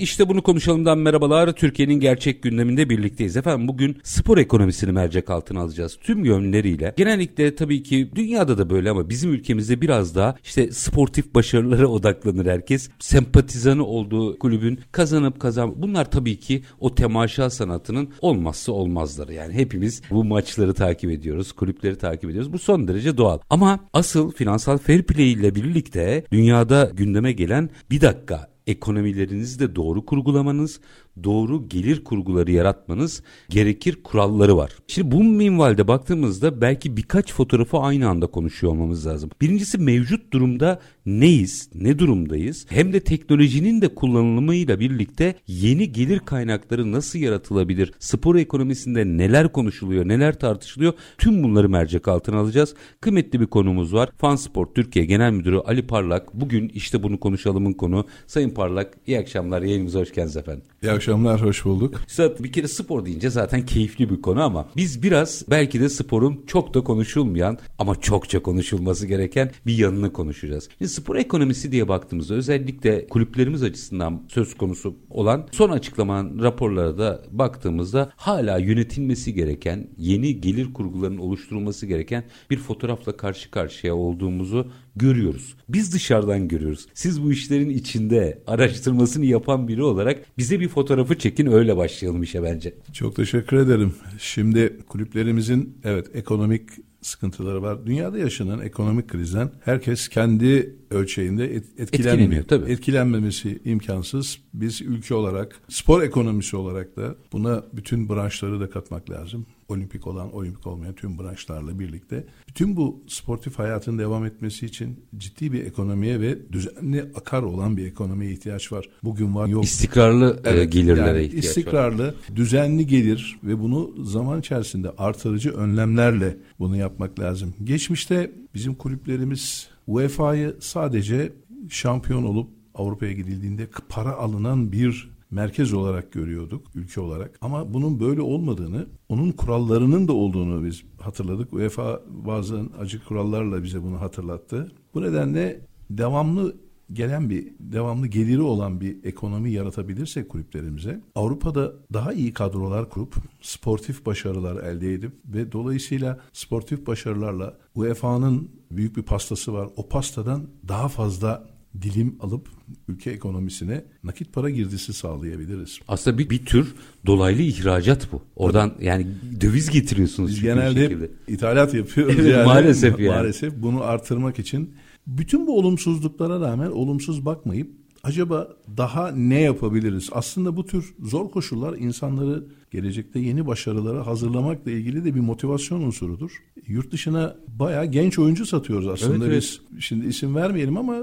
İşte bunu konuşalımdan merhabalar. Türkiye'nin gerçek gündeminde birlikteyiz. Efendim bugün spor ekonomisini mercek altına alacağız. Tüm yönleriyle. Genellikle tabii ki dünyada da böyle ama bizim ülkemizde biraz daha işte sportif başarılara odaklanır herkes. Sempatizanı olduğu kulübün kazanıp kazan. Bunlar tabii ki o temaşa sanatının olmazsa olmazları. Yani hepimiz bu maçları takip ediyoruz. Kulüpleri takip ediyoruz. Bu son derece doğal. Ama asıl finansal fair play ile birlikte dünyada gündeme gelen bir dakika ekonomilerinizi de doğru kurgulamanız, doğru gelir kurguları yaratmanız gerekir kuralları var. Şimdi bu minvalde baktığımızda belki birkaç fotoğrafı aynı anda konuşuyor olmamız lazım. Birincisi mevcut durumda neyiz, ne durumdayız? Hem de teknolojinin de kullanılımıyla birlikte yeni gelir kaynakları nasıl yaratılabilir? Spor ekonomisinde neler konuşuluyor, neler tartışılıyor? Tüm bunları mercek altına alacağız. Kıymetli bir konumuz var. Fansport Türkiye Genel Müdürü Ali Parlak. Bugün işte bunu konuşalımın konu. Sayın Parlak iyi akşamlar. Yayınımıza hoş geldiniz efendim. İyi akşamlar, hoş bulduk. Zaten bir kere spor deyince zaten keyifli bir konu ama biz biraz belki de sporun çok da konuşulmayan ama çokça konuşulması gereken bir yanını konuşacağız. Şimdi spor ekonomisi diye baktığımızda özellikle kulüplerimiz açısından söz konusu olan son açıklaman raporlara da baktığımızda hala yönetilmesi gereken yeni gelir kurgularının oluşturulması gereken bir fotoğrafla karşı karşıya olduğumuzu görüyoruz. Biz dışarıdan görüyoruz. Siz bu işlerin içinde araştırmasını yapan biri olarak bize bir fotoğrafı çekin öyle başlayalım işe bence. Çok teşekkür ederim. Şimdi kulüplerimizin evet ekonomik sıkıntıları var. Dünyada yaşanan ekonomik krizden herkes kendi ölçeğinde et, etkilenmiyor. Tabii. Etkilenmemesi imkansız. Biz ülke olarak, spor ekonomisi olarak da buna bütün branşları da katmak lazım. Olimpik olan, olimpik olmayan tüm branşlarla birlikte. Bütün bu sportif hayatın devam etmesi için ciddi bir ekonomiye ve düzenli akar olan bir ekonomiye ihtiyaç var. Bugün var yok. İstikrarlı e, evet, gelirlere yani ihtiyaç istikrarlı, var. düzenli gelir ve bunu zaman içerisinde artırıcı önlemlerle bunu yapmak lazım. Geçmişte bizim kulüplerimiz UEFA'yı sadece şampiyon olup Avrupa'ya gidildiğinde para alınan bir merkez olarak görüyorduk ülke olarak. Ama bunun böyle olmadığını, onun kurallarının da olduğunu biz hatırladık. UEFA bazen acı kurallarla bize bunu hatırlattı. Bu nedenle devamlı gelen bir devamlı geliri olan bir ekonomi yaratabilirsek kulüplerimize Avrupa'da daha iyi kadrolar kurup sportif başarılar elde edip ve dolayısıyla sportif başarılarla UEFA'nın büyük bir pastası var. O pastadan daha fazla dilim alıp ülke ekonomisine nakit para girdisi sağlayabiliriz. Aslında bir, bir tür dolaylı ihracat bu. Oradan Tabii. yani döviz getiriyorsunuz. Biz genelde ithalat yapıyoruz. evet, yani. Maalesef yani. Maalesef bunu artırmak için bütün bu olumsuzluklara rağmen olumsuz bakmayıp acaba daha ne yapabiliriz? Aslında bu tür zor koşullar insanları gelecekte yeni başarılara hazırlamakla ilgili de bir motivasyon unsurudur. Yurt dışına bayağı genç oyuncu satıyoruz aslında evet, biz. Evet. Şimdi isim vermeyelim ama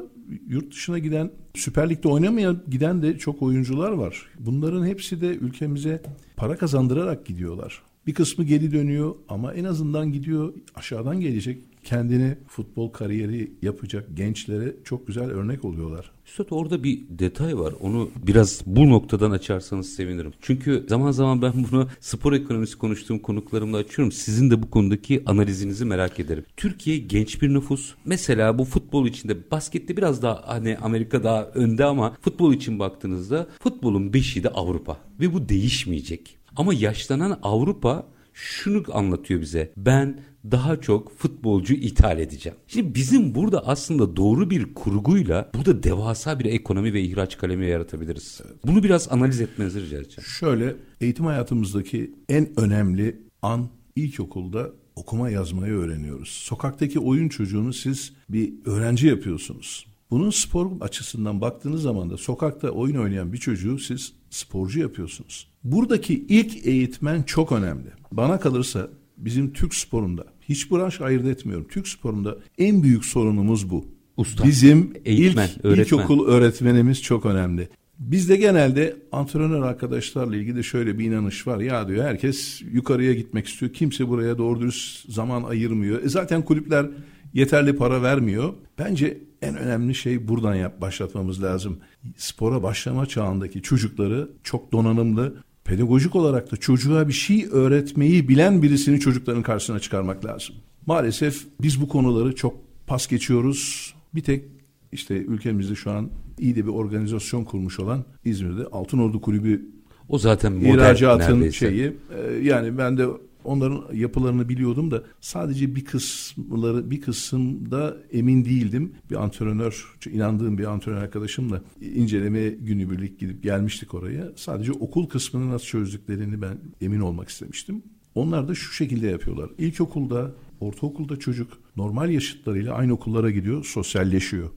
yurt dışına giden Süper Lig'de oynamayan giden de çok oyuncular var. Bunların hepsi de ülkemize para kazandırarak gidiyorlar. Bir kısmı geri dönüyor ama en azından gidiyor aşağıdan gelecek kendini futbol kariyeri yapacak gençlere çok güzel örnek oluyorlar. Üstad orada bir detay var. Onu biraz bu noktadan açarsanız sevinirim. Çünkü zaman zaman ben bunu spor ekonomisi konuştuğum konuklarımla açıyorum. Sizin de bu konudaki analizinizi merak ederim. Türkiye genç bir nüfus. Mesela bu futbol içinde baskette biraz daha hani Amerika daha önde ama futbol için baktığınızda futbolun beşiği de Avrupa. Ve bu değişmeyecek. Ama yaşlanan Avrupa şunu anlatıyor bize. Ben daha çok futbolcu ithal edeceğim. Şimdi bizim burada aslında doğru bir kurguyla burada devasa bir ekonomi ve ihraç kalemi yaratabiliriz. Evet. Bunu biraz analiz etmenizi rica edeceğim. Şöyle eğitim hayatımızdaki en önemli an ilkokulda okuma yazmayı öğreniyoruz. Sokaktaki oyun çocuğunu siz bir öğrenci yapıyorsunuz. Bunun spor açısından baktığınız zaman da sokakta oyun oynayan bir çocuğu siz sporcu yapıyorsunuz. Buradaki ilk eğitmen çok önemli. Bana kalırsa bizim Türk sporunda hiç branş ayırt etmiyorum. Türk sporunda en büyük sorunumuz bu. Usta, Bizim eğitmen, ilk öğretmen. ilkokul öğretmenimiz çok önemli. Bizde genelde antrenör arkadaşlarla ilgili şöyle bir inanış var. Ya diyor herkes yukarıya gitmek istiyor. Kimse buraya doğru dürüst zaman ayırmıyor. E zaten kulüpler yeterli para vermiyor. Bence en önemli şey buradan yap, başlatmamız lazım. Spora başlama çağındaki çocukları çok donanımlı, pedagojik olarak da çocuğa bir şey öğretmeyi bilen birisini çocukların karşısına çıkarmak lazım. Maalesef biz bu konuları çok pas geçiyoruz. Bir tek işte ülkemizde şu an iyi de bir organizasyon kurmuş olan İzmir'de Altın Ordu Kulübü o zaten model ihracatın neredeyse. şeyi. Ee, yani ben de onların yapılarını biliyordum da sadece bir kısımları bir kısımda emin değildim. Bir antrenör, inandığım bir antrenör arkadaşımla inceleme günübirlik gidip gelmiştik oraya. Sadece okul kısmını nasıl çözdüklerini ben emin olmak istemiştim. Onlar da şu şekilde yapıyorlar. İlkokulda, ortaokulda çocuk normal yaşıtlarıyla aynı okullara gidiyor, sosyalleşiyor.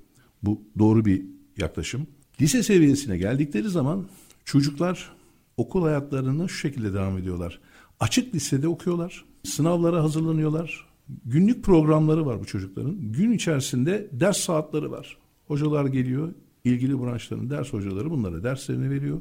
Bu doğru bir yaklaşım. Lise seviyesine geldikleri zaman çocuklar okul hayatlarına şu şekilde devam ediyorlar. Açık lisede okuyorlar, sınavlara hazırlanıyorlar. Günlük programları var bu çocukların. Gün içerisinde ders saatleri var. Hocalar geliyor, ilgili branşların ders hocaları bunlara derslerini veriyor.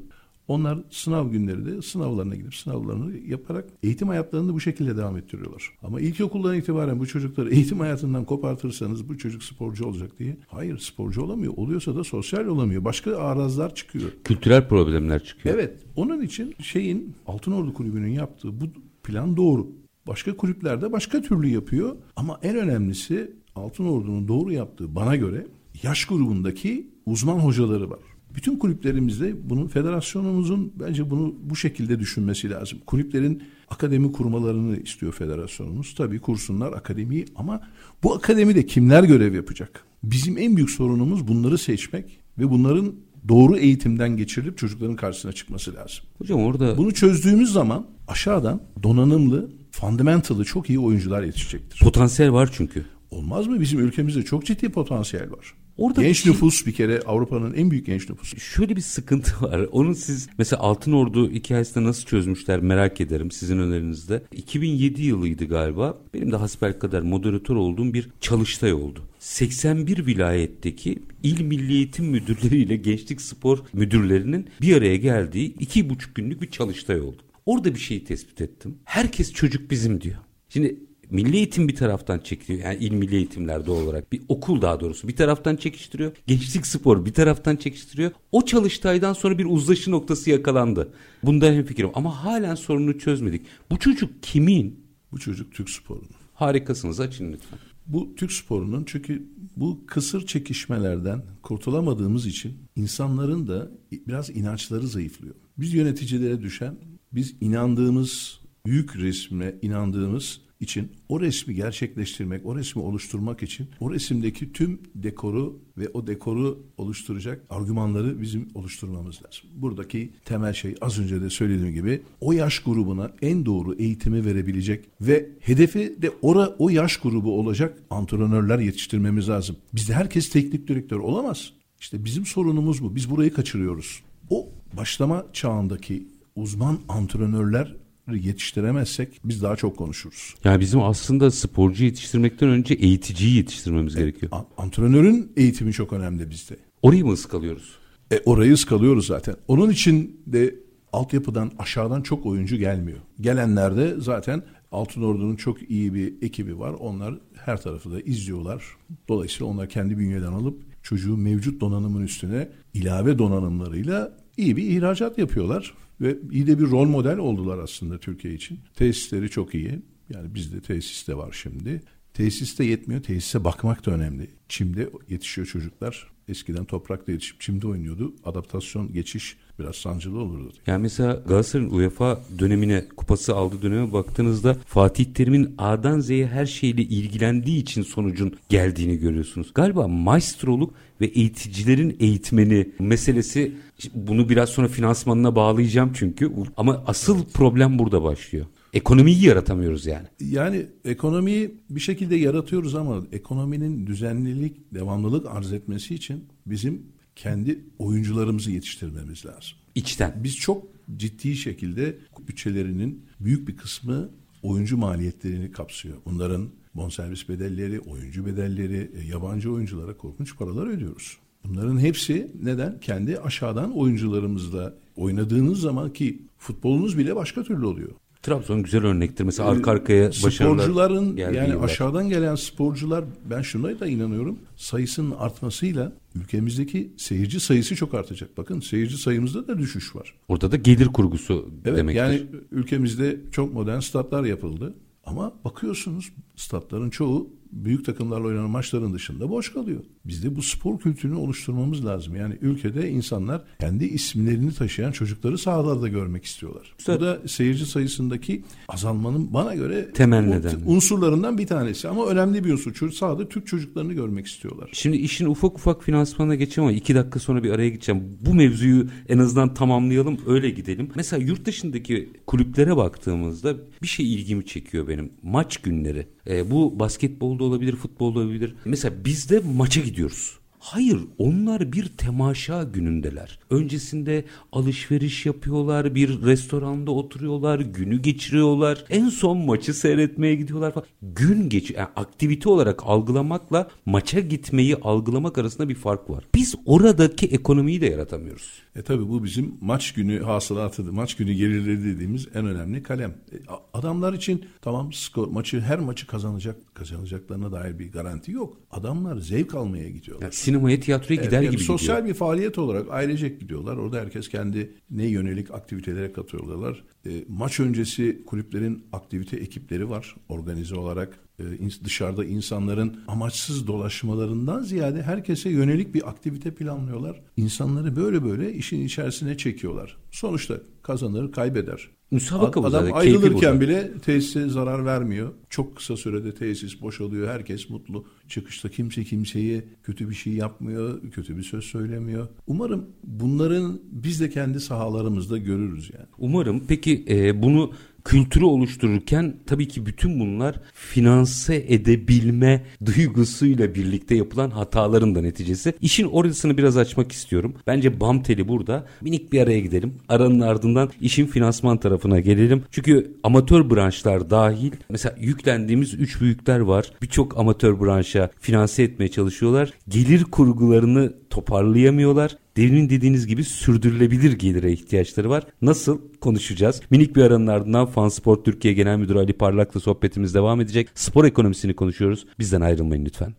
Onlar sınav günleri de sınavlarına gidip sınavlarını yaparak eğitim hayatlarını bu şekilde devam ettiriyorlar. Ama ilkokuldan itibaren bu çocukları eğitim hayatından kopartırsanız bu çocuk sporcu olacak diye. Hayır sporcu olamıyor. Oluyorsa da sosyal olamıyor. Başka arazlar çıkıyor. Kültürel problemler çıkıyor. Evet. Onun için şeyin Altınordu Kulübü'nün yaptığı bu plan doğru. Başka kulüplerde başka türlü yapıyor. Ama en önemlisi Altınordu'nun doğru yaptığı bana göre yaş grubundaki uzman hocaları var. Bütün kulüplerimizde bunun federasyonumuzun bence bunu bu şekilde düşünmesi lazım. Kulüplerin akademi kurmalarını istiyor federasyonumuz. Tabii kursunlar akademiyi ama bu akademide kimler görev yapacak? Bizim en büyük sorunumuz bunları seçmek ve bunların doğru eğitimden geçirilip çocukların karşısına çıkması lazım. Hocam orada Bunu çözdüğümüz zaman aşağıdan donanımlı, fundamental'ı çok iyi oyuncular yetişecektir. potansiyel var çünkü. Olmaz mı? Bizim ülkemizde çok ciddi potansiyel var. Orada genç şey- nüfus bir kere Avrupa'nın en büyük genç nüfusu. Şöyle bir sıkıntı var. Onun siz mesela Altın Ordu hikayesinde nasıl çözmüşler merak ederim sizin önerinizde. 2007 yılıydı galiba. Benim de hasbelkader moderatör olduğum bir çalıştay oldu. 81 vilayetteki il milli eğitim müdürleriyle gençlik spor müdürlerinin bir araya geldiği iki buçuk günlük bir çalıştay oldu. Orada bir şeyi tespit ettim. Herkes çocuk bizim diyor. Şimdi Milli eğitim bir taraftan çekiyor. Yani il milli eğitimler doğal olarak. Bir okul daha doğrusu bir taraftan çekiştiriyor. Gençlik spor bir taraftan çekiştiriyor. O çalıştaydan sonra bir uzlaşı noktası yakalandı. Bunda hemfikirim ama halen sorunu çözmedik. Bu çocuk kimin? Bu çocuk Türk sporunun. Harikasınız açın lütfen. Bu Türk sporunun çünkü bu kısır çekişmelerden kurtulamadığımız için insanların da biraz inançları zayıflıyor. Biz yöneticilere düşen, biz inandığımız büyük resme inandığımız için o resmi gerçekleştirmek, o resmi oluşturmak için o resimdeki tüm dekoru ve o dekoru oluşturacak argümanları bizim oluşturmamız lazım. Buradaki temel şey az önce de söylediğim gibi o yaş grubuna en doğru eğitimi verebilecek ve hedefi de ora o yaş grubu olacak antrenörler yetiştirmemiz lazım. Bizde herkes teknik direktör olamaz. İşte bizim sorunumuz bu. Biz burayı kaçırıyoruz. O başlama çağındaki uzman antrenörler yetiştiremezsek biz daha çok konuşuruz. Yani bizim aslında sporcu yetiştirmekten önce eğiticiyi yetiştirmemiz gerekiyor. A- Antrenörün eğitimi çok önemli bizde. Orayı mı ıskalıyoruz? E, orayı ıskalıyoruz zaten. Onun için de altyapıdan aşağıdan çok oyuncu gelmiyor. Gelenler de zaten Altın Ordu'nun çok iyi bir ekibi var. Onlar her tarafı da izliyorlar. Dolayısıyla onlar kendi bünyeden alıp çocuğu mevcut donanımın üstüne ilave donanımlarıyla iyi bir ihracat yapıyorlar. Ve iyi de bir rol model oldular aslında Türkiye için. Tesisleri çok iyi. Yani bizde tesis de var şimdi. Tesis de yetmiyor. Tesise bakmak da önemli. Çimde yetişiyor çocuklar. Eskiden toprakta yetişip çimde oynuyordu. Adaptasyon, geçiş biraz sancılı olurdu. Yani mesela Galatasaray'ın UEFA dönemine, kupası aldığı döneme baktığınızda Fatih Terim'in A'dan Z'ye her şeyle ilgilendiği için sonucun geldiğini görüyorsunuz. Galiba maestroluk ve eğiticilerin eğitmeni meselesi bunu biraz sonra finansmanına bağlayacağım çünkü ama asıl problem burada başlıyor. Ekonomiyi yaratamıyoruz yani. Yani ekonomiyi bir şekilde yaratıyoruz ama ekonominin düzenlilik, devamlılık arz etmesi için bizim kendi oyuncularımızı yetiştirmemiz lazım. İçten. Biz çok ciddi şekilde bütçelerinin büyük bir kısmı oyuncu maliyetlerini kapsıyor. Bunların bonservis bedelleri, oyuncu bedelleri, e, yabancı oyunculara korkunç paralar ödüyoruz. Bunların hepsi neden? Kendi aşağıdan oyuncularımızla oynadığınız zaman ki futbolunuz bile başka türlü oluyor. Trabzon güzel örnektir. Mesela arka arkaya Sporcuların yani yıllar. aşağıdan gelen sporcular ben şuna da inanıyorum. Sayısının artmasıyla ülkemizdeki seyirci sayısı çok artacak. Bakın seyirci sayımızda da düşüş var. Orada da gelir kurgusu Evet demektir. yani ülkemizde çok modern statlar yapıldı. Ama bakıyorsunuz statların çoğu büyük takımlarla oynanan maçların dışında boş kalıyor. Biz de bu spor kültürünü oluşturmamız lazım. Yani ülkede insanlar kendi isimlerini taşıyan çocukları sahalarda görmek istiyorlar. Güzel. Bu da seyirci sayısındaki azalmanın bana göre Temel nedeni. unsurlarından bir tanesi. Ama önemli bir unsur. Çocuk sahada Türk çocuklarını görmek istiyorlar. Şimdi işin ufak ufak finansmanına geçeceğim ama iki dakika sonra bir araya gideceğim. Bu mevzuyu en azından tamamlayalım öyle gidelim. Mesela yurt dışındaki kulüplere baktığımızda bir şey ilgimi çekiyor benim. Maç günleri. Ee, bu basketbolda olabilir, futbolda olabilir. Mesela bizde maça gidiyoruz. Hayır onlar bir temaşa günündeler. Öncesinde alışveriş yapıyorlar, bir restoranda oturuyorlar, günü geçiriyorlar. En son maçı seyretmeye gidiyorlar falan. Gün geç yani aktivite olarak algılamakla maça gitmeyi algılamak arasında bir fark var. Biz oradaki ekonomiyi de yaratamıyoruz. E tabi bu bizim maç günü hasılatı, maç günü gelirleri dediğimiz en önemli kalem. E, adamlar için tamam skor maçı her maçı kazanacak kazanacaklarına dair bir garanti yok. Adamlar zevk almaya gidiyorlar. Yani sinemaya, tiyatroya gider Yani gibi sosyal gidiyor. bir faaliyet olarak ailecek gidiyorlar. Orada herkes kendi ne yönelik aktivitelere katılıyorlar. E, maç öncesi kulüplerin aktivite ekipleri var organize olarak. E, dışarıda insanların amaçsız dolaşmalarından ziyade herkese yönelik bir aktivite planlıyorlar. İnsanları böyle böyle işin içerisine çekiyorlar. Sonuçta kazanır, kaybeder. Müsabaka Adam zaten, ayrılırken bile tesise zarar vermiyor. Çok kısa sürede tesis boşalıyor. Herkes mutlu. Çıkışta kimse kimseye kötü bir şey yapmıyor. Kötü bir söz söylemiyor. Umarım bunların biz de kendi sahalarımızda görürüz yani. Umarım. Peki e, bunu kültürü oluştururken tabii ki bütün bunlar finanse edebilme duygusuyla birlikte yapılan hataların da neticesi. İşin orasını biraz açmak istiyorum. Bence bam teli burada. Minik bir araya gidelim. Aranın ardından işin finansman tarafına gelelim. Çünkü amatör branşlar dahil mesela yüklendiğimiz üç büyükler var. Birçok amatör branşa finanse etmeye çalışıyorlar. Gelir kurgularını toparlayamıyorlar. Demin dediğiniz gibi sürdürülebilir gelire ihtiyaçları var. Nasıl konuşacağız? Minik bir aranın ardından Fansport Türkiye Genel Müdürü Ali Parlak'la sohbetimiz devam edecek. Spor ekonomisini konuşuyoruz. Bizden ayrılmayın lütfen.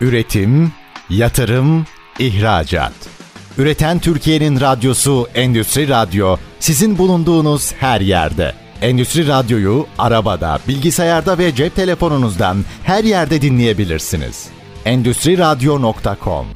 Üretim, yatırım, ihracat. Üreten Türkiye'nin radyosu Endüstri Radyo sizin bulunduğunuz her yerde. Endüstri Radyo'yu arabada, bilgisayarda ve cep telefonunuzdan her yerde dinleyebilirsiniz. Endüstri Radyo.com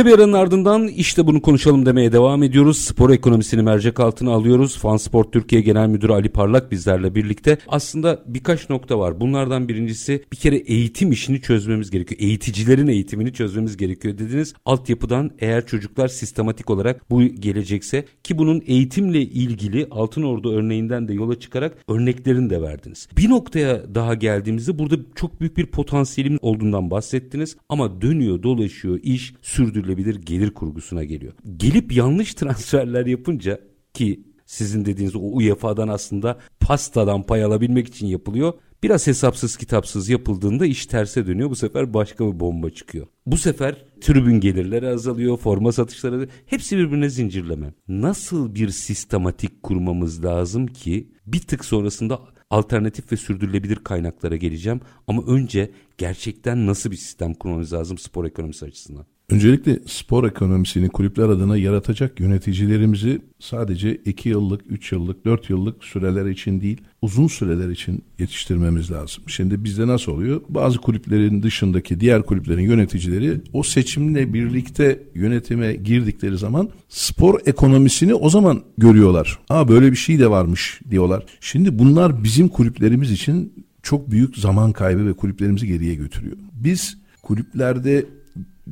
Kısa bir aranın ardından işte bunu konuşalım demeye devam ediyoruz. Spor ekonomisini mercek altına alıyoruz. Fansport Türkiye Genel Müdürü Ali Parlak bizlerle birlikte. Aslında birkaç nokta var. Bunlardan birincisi bir kere eğitim işini çözmemiz gerekiyor. Eğiticilerin eğitimini çözmemiz gerekiyor dediniz. Altyapıdan eğer çocuklar sistematik olarak bu gelecekse ki bunun eğitimle ilgili Altın Ordu örneğinden de yola çıkarak örneklerini de verdiniz. Bir noktaya daha geldiğimizde burada çok büyük bir potansiyelimiz olduğundan bahsettiniz ama dönüyor dolaşıyor iş sürdürülebilir gelir kurgusuna geliyor. Gelip yanlış transferler yapınca ki sizin dediğiniz o UEFA'dan aslında pastadan pay alabilmek için yapılıyor. Biraz hesapsız kitapsız yapıldığında iş terse dönüyor. Bu sefer başka bir bomba çıkıyor. Bu sefer tribün gelirleri azalıyor, forma satışları hepsi birbirine zincirleme. Nasıl bir sistematik kurmamız lazım ki bir tık sonrasında alternatif ve sürdürülebilir kaynaklara geleceğim. Ama önce gerçekten nasıl bir sistem kurmamız lazım spor ekonomisi açısından? Öncelikle spor ekonomisini kulüpler adına yaratacak yöneticilerimizi sadece 2 yıllık, 3 yıllık, 4 yıllık süreler için değil, uzun süreler için yetiştirmemiz lazım. Şimdi bizde nasıl oluyor? Bazı kulüplerin dışındaki diğer kulüplerin yöneticileri o seçimle birlikte yönetime girdikleri zaman spor ekonomisini o zaman görüyorlar. Aa böyle bir şey de varmış diyorlar. Şimdi bunlar bizim kulüplerimiz için çok büyük zaman kaybı ve kulüplerimizi geriye götürüyor. Biz kulüplerde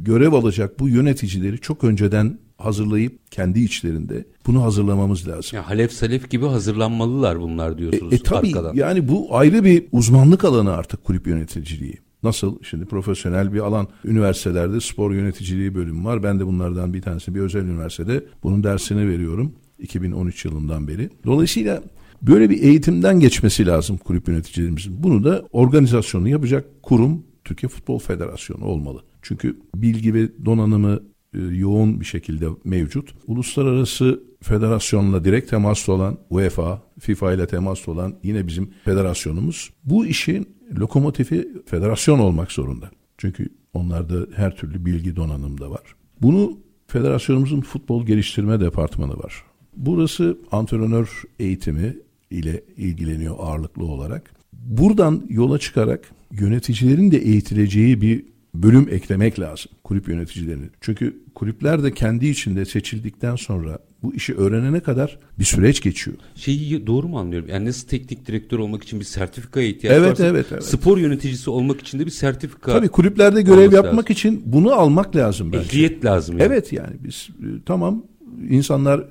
görev alacak bu yöneticileri çok önceden hazırlayıp kendi içlerinde bunu hazırlamamız lazım. Ya Halef Salef gibi hazırlanmalılar bunlar diyorsunuz E, e tabii arkadan. yani bu ayrı bir uzmanlık alanı artık kulüp yöneticiliği. Nasıl şimdi profesyonel bir alan üniversitelerde spor yöneticiliği bölümü var. Ben de bunlardan bir tanesi bir özel üniversitede bunun dersini veriyorum 2013 yılından beri. Dolayısıyla böyle bir eğitimden geçmesi lazım kulüp yöneticilerimizin. Bunu da organizasyonu yapacak kurum Türkiye Futbol Federasyonu olmalı. Çünkü bilgi ve donanımı e, yoğun bir şekilde mevcut. Uluslararası federasyonla direkt temaslı olan UEFA, FIFA ile temaslı olan yine bizim federasyonumuz. Bu işin lokomotifi federasyon olmak zorunda. Çünkü onlarda her türlü bilgi donanım da var. Bunu federasyonumuzun futbol geliştirme departmanı var. Burası antrenör eğitimi ile ilgileniyor ağırlıklı olarak. Buradan yola çıkarak yöneticilerin de eğitileceği bir bölüm eklemek lazım kulüp yöneticilerinin. Çünkü kulüpler de kendi içinde seçildikten sonra bu işi öğrenene kadar bir süreç geçiyor. Şeyi doğru mu anlıyorum? Yani nasıl teknik direktör olmak için bir sertifikaya ihtiyaç evet, varsa evet, evet. spor yöneticisi olmak için de bir sertifika Tabii kulüplerde görev yapmak lazım. için bunu almak lazım bence. Ehliyet lazım. Yani. Evet yani biz e, tamam insanlar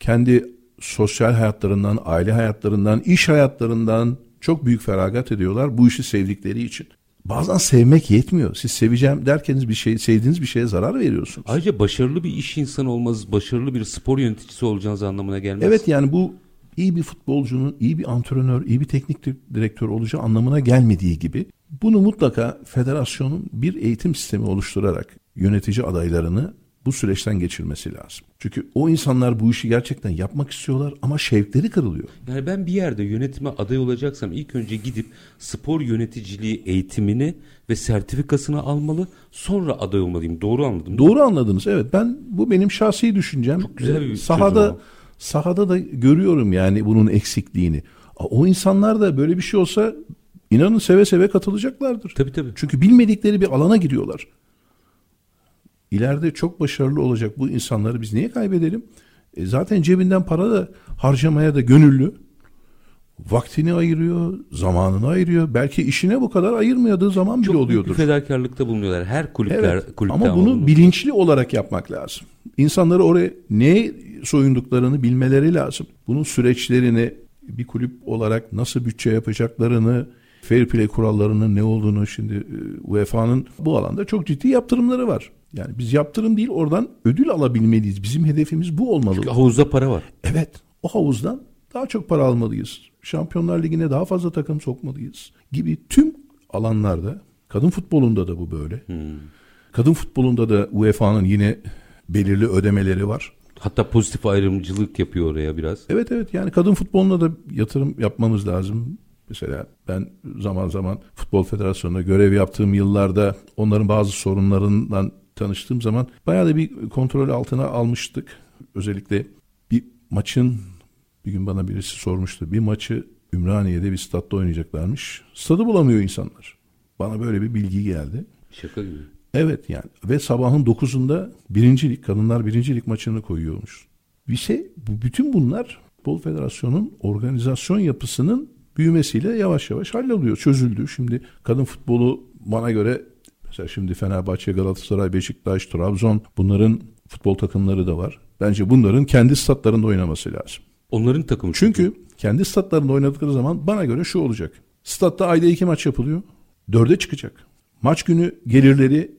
kendi sosyal hayatlarından, aile hayatlarından, iş hayatlarından çok büyük feragat ediyorlar bu işi sevdikleri için. Bazen sevmek yetmiyor. Siz seveceğim derkeniz bir şey, sevdiğiniz bir şeye zarar veriyorsunuz. Ayrıca başarılı bir iş insanı olmaz, başarılı bir spor yöneticisi olacağınız anlamına gelmez. Evet yani bu iyi bir futbolcunun, iyi bir antrenör, iyi bir teknik direktör olacağı anlamına gelmediği gibi bunu mutlaka federasyonun bir eğitim sistemi oluşturarak yönetici adaylarını bu süreçten geçirmesi lazım. Çünkü o insanlar bu işi gerçekten yapmak istiyorlar ama şevkleri kırılıyor. Yani ben bir yerde yönetime aday olacaksam ilk önce gidip spor yöneticiliği eğitimini ve sertifikasını almalı sonra aday olmalıyım. Doğru anladım. Doğru anladınız. Evet ben bu benim şahsi düşüncem. Çok güzel bir Ee, sahada sahada da görüyorum yani bunun eksikliğini. O insanlar da böyle bir şey olsa inanın seve seve katılacaklardır. Tabii tabii. Çünkü bilmedikleri bir alana giriyorlar. İleride çok başarılı olacak bu insanları biz niye kaybedelim? E zaten cebinden para da harcamaya da gönüllü. Vaktini ayırıyor, zamanını ayırıyor. Belki işine bu kadar ayırmadığı zaman bile Çok oluyordur. bir fedakarlıkta bulunuyorlar. Her kulüpler Evet. kulüpte Ama bunu bunu. bilinçli olarak yapmak lazım. İnsanları oraya ne soyunduklarını bilmeleri lazım. Bunun süreçlerini bir kulüp olarak nasıl bütçe yapacaklarını, fair play kurallarının ne olduğunu şimdi e, UEFA'nın bu alanda çok ciddi yaptırımları var. Yani biz yaptırım değil oradan ödül alabilmeliyiz. Bizim hedefimiz bu olmalı. Çünkü havuzda para var. Evet o havuzdan daha çok para almalıyız. Şampiyonlar Ligi'ne daha fazla takım sokmalıyız gibi tüm alanlarda kadın futbolunda da bu böyle. Kadın futbolunda da UEFA'nın yine belirli ödemeleri var. Hatta pozitif ayrımcılık yapıyor oraya biraz. Evet evet yani kadın futboluna da yatırım yapmamız lazım. Mesela ben zaman zaman Futbol Federasyonu'nda görev yaptığım yıllarda onların bazı sorunlarından tanıştığım zaman bayağı da bir kontrol altına almıştık. Özellikle bir maçın bir gün bana birisi sormuştu. Bir maçı Ümraniye'de bir statta oynayacaklarmış. Stadı bulamıyor insanlar. Bana böyle bir bilgi geldi. Şaka gibi. Evet yani ve sabahın 9'unda birincilik kadınlar birincilik maçını koyuyormuş. Bu- bütün bunlar Futbol Federasyonu'nun organizasyon yapısının büyümesiyle yavaş yavaş halloluyor, çözüldü. Şimdi kadın futbolu bana göre mesela şimdi Fenerbahçe, Galatasaray, Beşiktaş, Trabzon bunların futbol takımları da var. Bence bunların kendi statlarında oynaması lazım. Onların takımı. Çünkü kendi statlarında oynadıkları zaman bana göre şu olacak. Statta ayda iki maç yapılıyor. Dörde çıkacak. Maç günü gelirleri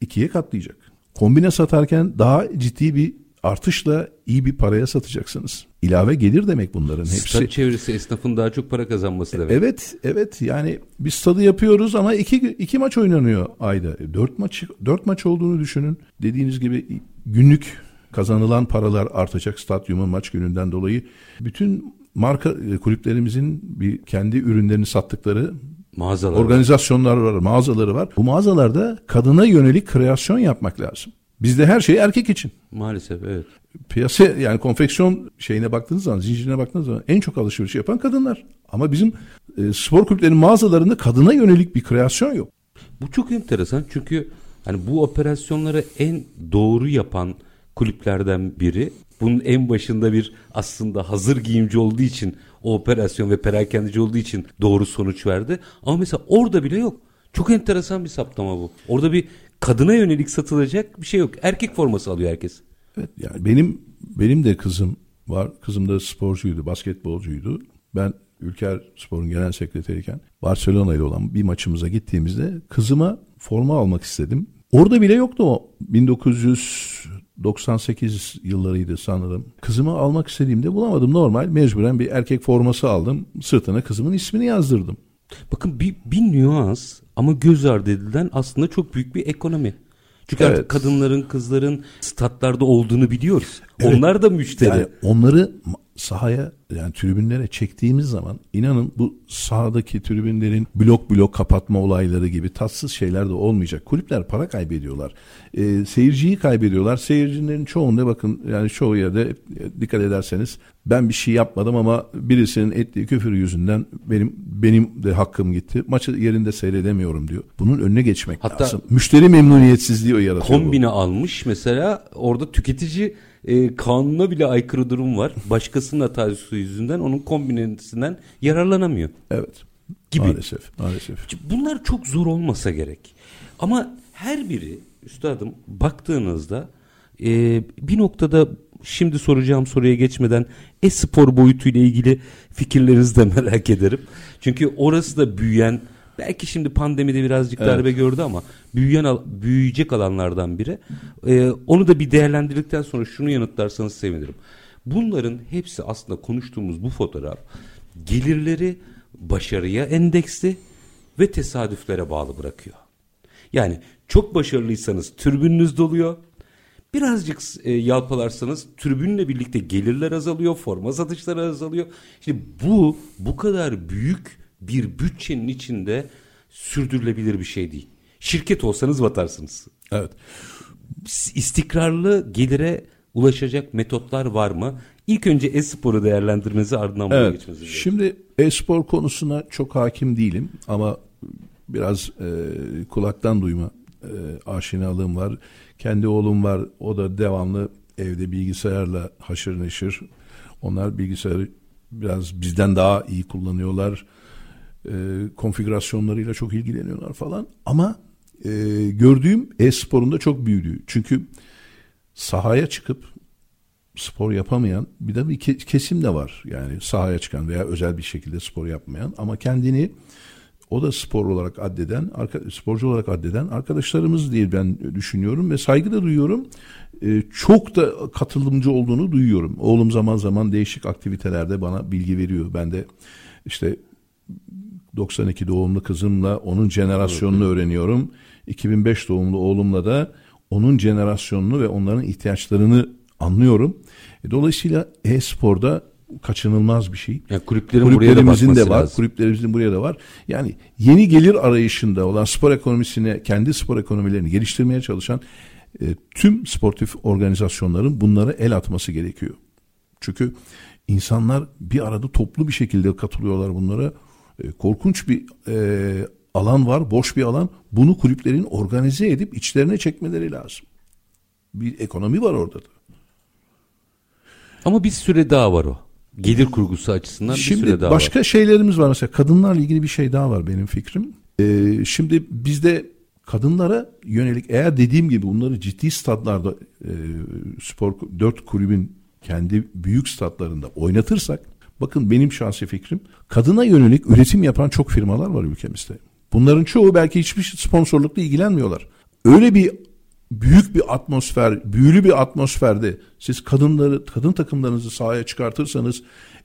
ikiye katlayacak. Kombine satarken daha ciddi bir artışla iyi bir paraya satacaksınız. İlave gelir demek bunların hepsi. Stat çevresi esnafın daha çok para kazanması demek. Evet, evet. Yani biz stadı yapıyoruz ama iki, iki maç oynanıyor ayda. E, Dört maç, dört maç olduğunu düşünün. Dediğiniz gibi günlük kazanılan paralar artacak stadyumun maç gününden dolayı. Bütün marka e, kulüplerimizin bir kendi ürünlerini sattıkları Mağazalar. var. organizasyonlar var, mağazaları var. Bu mağazalarda kadına yönelik kreasyon yapmak lazım. Bizde her şey erkek için. Maalesef evet. Piyasa yani konfeksiyon şeyine baktığınız zaman, zincirine baktığınız zaman en çok alışveriş yapan kadınlar. Ama bizim e, spor kulüplerinin mağazalarında kadına yönelik bir kreasyon yok. Bu çok enteresan çünkü hani bu operasyonları en doğru yapan kulüplerden biri. Bunun en başında bir aslında hazır giyimci olduğu için o operasyon ve perakendeci olduğu için doğru sonuç verdi. Ama mesela orada bile yok. Çok enteresan bir saptama bu. Orada bir kadına yönelik satılacak bir şey yok. Erkek forması alıyor herkes. Evet yani benim benim de kızım var. Kızım da sporcuydu, basketbolcuydu. Ben Ülker Spor'un genel sekreteriyken Barcelona ile olan bir maçımıza gittiğimizde kızıma forma almak istedim. Orada bile yoktu o. 1998 yıllarıydı sanırım. Kızıma almak istediğimde bulamadım. Normal mecburen bir erkek forması aldım. Sırtına kızımın ismini yazdırdım. Bakın bir, bir nüans ama göz ardı edilen aslında çok büyük bir ekonomi. Çünkü Evet. artık kadınların, kızların statlarda olduğunu biliyoruz. Evet. Onlar da müşteri. Yani onları sahaya yani tribünlere çektiğimiz zaman inanın bu sahadaki tribünlerin blok blok kapatma olayları gibi tatsız şeyler de olmayacak. Kulüpler para kaybediyorlar. Ee, seyirciyi kaybediyorlar. Seyircilerin çoğunda bakın yani çoğu yerde e, dikkat ederseniz ben bir şey yapmadım ama birisinin ettiği küfür yüzünden benim benim de hakkım gitti. Maçı yerinde seyredemiyorum diyor. Bunun önüne geçmek Hatta- lazım. Müşteri memnuniyetsizliği yaratıyor. bu. Kombine almış mesela orada tüketici e, kanuna bile aykırı durum var. Başkasının hatası yüzünden onun kombinesinden yararlanamıyor. Evet. Gibi. Maalesef. Maalesef. Bunlar çok zor olmasa gerek. Ama her biri üstadım baktığınızda e, bir noktada şimdi soracağım soruya geçmeden e-spor boyutuyla ilgili fikirlerinizi de merak ederim. Çünkü orası da büyüyen belki şimdi pandemide birazcık Evet. darbe gördü ama büyüyen al- büyüyecek alanlardan biri. E, onu da bir değerlendirdikten sonra şunu yanıtlarsanız sevinirim. Bunların hepsi aslında konuştuğumuz bu fotoğraf gelirleri başarıya endeksli ve tesadüflere bağlı bırakıyor. Yani çok başarılıysanız türbününüz doluyor. Birazcık e, yalpalarsanız türbünle birlikte gelirler azalıyor, forma satışları azalıyor. Şimdi bu bu kadar büyük bir bütçenin içinde sürdürülebilir bir şey değil. Şirket olsanız batarsınız. Evet. İstikrarlı gelire ulaşacak metotlar var mı? İlk önce e-sporu değerlendirmenizi ardından buraya Evet. geçmenizi diliyorum. Şimdi e-spor konusuna çok hakim değilim ama biraz e, kulaktan duyma e, aşinalığım var. Kendi oğlum var. O da devamlı evde bilgisayarla haşır neşir. Onlar bilgisayarı biraz bizden daha iyi kullanıyorlar. E, konfigürasyonlarıyla çok ilgileniyorlar falan. Ama e, gördüğüm e-sporun da çok büyüdüğü. Çünkü sahaya çıkıp spor yapamayan bir de bir ke- kesim de var. Yani sahaya çıkan veya özel bir şekilde spor yapmayan ama kendini o da spor olarak addeden, sporcu olarak addeden arkadaşlarımız diye ben düşünüyorum ve saygı da duyuyorum. Ee, çok da katılımcı olduğunu duyuyorum. Oğlum zaman zaman değişik aktivitelerde bana bilgi veriyor. Ben de işte 92 doğumlu kızımla onun jenerasyonunu öğreniyorum. 2005 doğumlu oğlumla da onun jenerasyonunu ve onların ihtiyaçlarını anlıyorum. E, Dolayısıyla e-sporda kaçınılmaz bir şey. Yani kulüplerin buraya da Kulüplerimizin de var. lazım. Kulüplerimizin buraya da var. Yani yeni gelir arayışında olan spor ekonomisine, kendi spor ekonomilerini geliştirmeye çalışan e, tüm sportif organizasyonların bunlara el atması gerekiyor. Çünkü insanlar bir arada toplu bir şekilde katılıyorlar bunlara. E, korkunç bir e, alan var, boş bir alan. Bunu kulüplerin organize edip içlerine çekmeleri lazım. Bir ekonomi var orada da. Ama bir süre daha var o. Gelir kurgusu açısından bir süre Şimdi daha başka var. şeylerimiz var mesela kadınlarla ilgili bir şey daha var benim fikrim. Ee, şimdi bizde kadınlara yönelik eğer dediğim gibi bunları ciddi statlarda e, spor dört kulübün kendi büyük statlarında oynatırsak bakın benim şahsi fikrim kadına yönelik üretim yapan çok firmalar var ülkemizde. Bunların çoğu belki hiçbir sponsorlukla ilgilenmiyorlar. Öyle bir büyük bir atmosfer, büyülü bir atmosferde siz kadınları, kadın takımlarınızı sahaya çıkartırsanız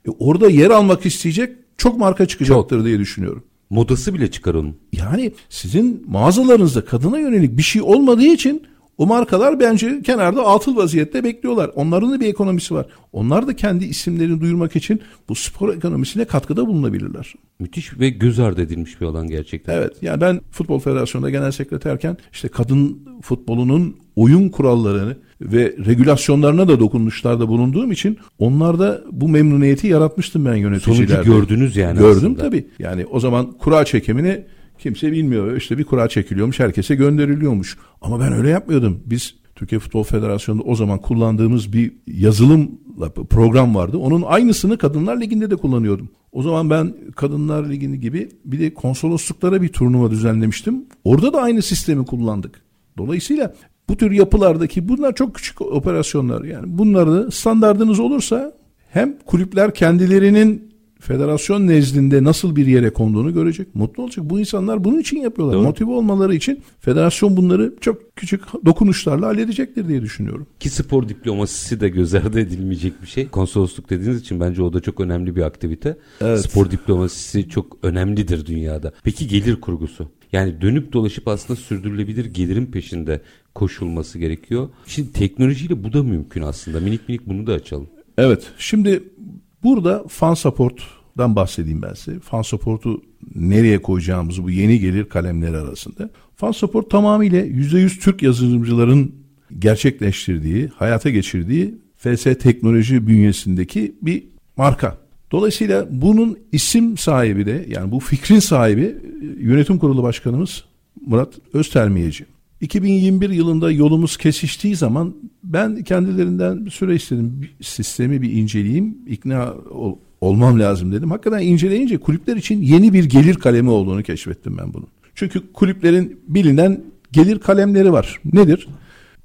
e, orada yer almak isteyecek çok marka çıkacaktır diye düşünüyorum. Modası bile çıkar onun. Yani sizin mağazalarınızda kadına yönelik bir şey olmadığı için o markalar bence kenarda atıl vaziyette bekliyorlar. Onların da bir ekonomisi var. Onlar da kendi isimlerini duyurmak için bu spor ekonomisine katkıda bulunabilirler. Müthiş ve göz ardı edilmiş bir alan gerçekten. Evet yani ben Futbol Federasyonu'nda genel sekreterken işte kadın futbolunun oyun kurallarını ve regülasyonlarına da dokunuşlarda bulunduğum için onlarda bu memnuniyeti yaratmıştım ben yöneticilerde. Sonucu gördünüz yani Gördüm aslında. tabii. Yani o zaman kura çekimini kimse bilmiyor. İşte bir kura çekiliyormuş herkese gönderiliyormuş. Ama ben öyle yapmıyordum. Biz Türkiye Futbol Federasyonu'nda o zaman kullandığımız bir yazılımla program vardı. Onun aynısını Kadınlar Ligi'nde de kullanıyordum. O zaman ben Kadınlar Ligi'ni gibi bir de konsolosluklara bir turnuva düzenlemiştim. Orada da aynı sistemi kullandık. Dolayısıyla bu tür yapılardaki bunlar çok küçük operasyonlar. Yani bunları standardınız olursa hem kulüpler kendilerinin federasyon nezdinde nasıl bir yere konduğunu görecek. Mutlu olacak. Bu insanlar bunun için yapıyorlar. Doğru. Motive olmaları için federasyon bunları çok küçük dokunuşlarla halledecektir diye düşünüyorum. Ki spor diplomasisi de göz ardı edilmeyecek bir şey. Konsolosluk dediğiniz için bence o da çok önemli bir aktivite. Evet. Spor diplomasisi çok önemlidir dünyada. Peki gelir kurgusu? Yani dönüp dolaşıp aslında sürdürülebilir gelirin peşinde koşulması gerekiyor. Şimdi teknolojiyle bu da mümkün aslında. Minik minik bunu da açalım. Evet. Şimdi burada fan support'dan bahsedeyim ben size. Fan support'u nereye koyacağımızı bu yeni gelir kalemleri arasında. Fan support tamamıyla %100 Türk yazılımcıların gerçekleştirdiği, hayata geçirdiği FS Teknoloji bünyesindeki bir marka. Dolayısıyla bunun isim sahibi de yani bu fikrin sahibi yönetim kurulu başkanımız Murat Öztermiyeci. 2021 yılında yolumuz kesiştiği zaman ben kendilerinden bir süre istedim. Bir sistemi bir inceleyeyim, ikna ol, olmam lazım dedim. Hakikaten inceleyince kulüpler için yeni bir gelir kalemi olduğunu keşfettim ben bunun. Çünkü kulüplerin bilinen gelir kalemleri var. Nedir?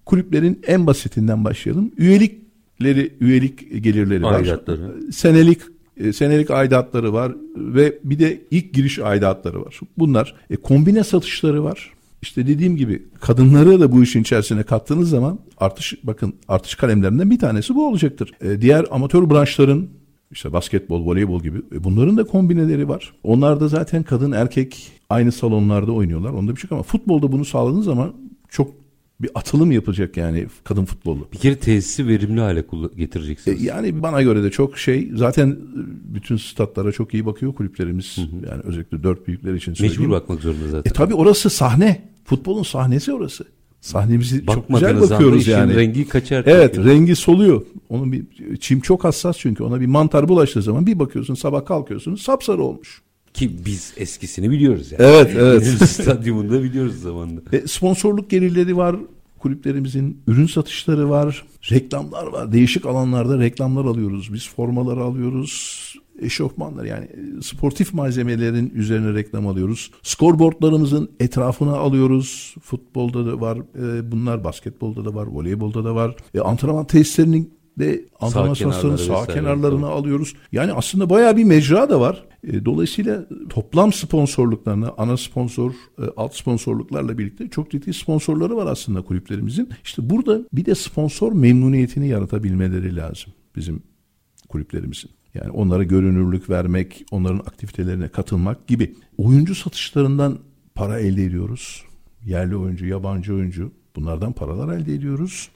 Kulüplerin en basitinden başlayalım. Üyelikleri, üyelik gelirleri var. Aidatları. Senelik e, senelik aidatları var ve bir de ilk giriş aidatları var. Bunlar e, kombine satışları var. İşte dediğim gibi kadınları da bu işin içerisine kattığınız zaman artış bakın artış kalemlerinden bir tanesi bu olacaktır. E, diğer amatör branşların işte basketbol, voleybol gibi e, bunların da kombineleri var. Onlar da zaten kadın erkek aynı salonlarda oynuyorlar. Onda bir şey ama futbolda bunu sağladığınız zaman çok bir atılım yapacak yani kadın futbolu. Bir kere tesisi verimli hale getireceksiniz. E, yani bana göre de çok şey zaten bütün statlara çok iyi bakıyor kulüplerimiz. Hı hı. Yani özellikle dört büyükler için söyleyeyim. Mecbur bakmak zorunda zaten. E tabi orası sahne. Futbolun sahnesi orası. Sahnemizi çok güzel bakıyoruz yani. rengi kaçar. Evet çünkü. rengi soluyor. Onun bir çim çok hassas çünkü ona bir mantar bulaştığı zaman bir bakıyorsun sabah kalkıyorsunuz sapsarı olmuş. Ki biz eskisini biliyoruz yani. Evet evet. Stadyumunda biliyoruz zamanında. E, sponsorluk gelirleri var. Kulüplerimizin ürün satışları var. Reklamlar var. Değişik alanlarda reklamlar alıyoruz. Biz formaları alıyoruz eşofmanlar yani e, sportif malzemelerin üzerine reklam alıyoruz. Scoreboardlarımızın etrafına alıyoruz. Futbolda da var e, bunlar, basketbolda da var, voleybolda da var. E, antrenman tesislerinin de antrenman sahasının sağ kenarlarını tamam. alıyoruz. Yani aslında bayağı bir mecra da var. E, dolayısıyla toplam sponsorluklarını, ana sponsor, e, alt sponsorluklarla birlikte çok ciddi sponsorları var aslında kulüplerimizin. İşte burada bir de sponsor memnuniyetini yaratabilmeleri lazım bizim kulüplerimizin. Yani onlara görünürlük vermek, onların aktivitelerine katılmak gibi. Oyuncu satışlarından para elde ediyoruz. Yerli oyuncu, yabancı oyuncu bunlardan paralar elde ediyoruz.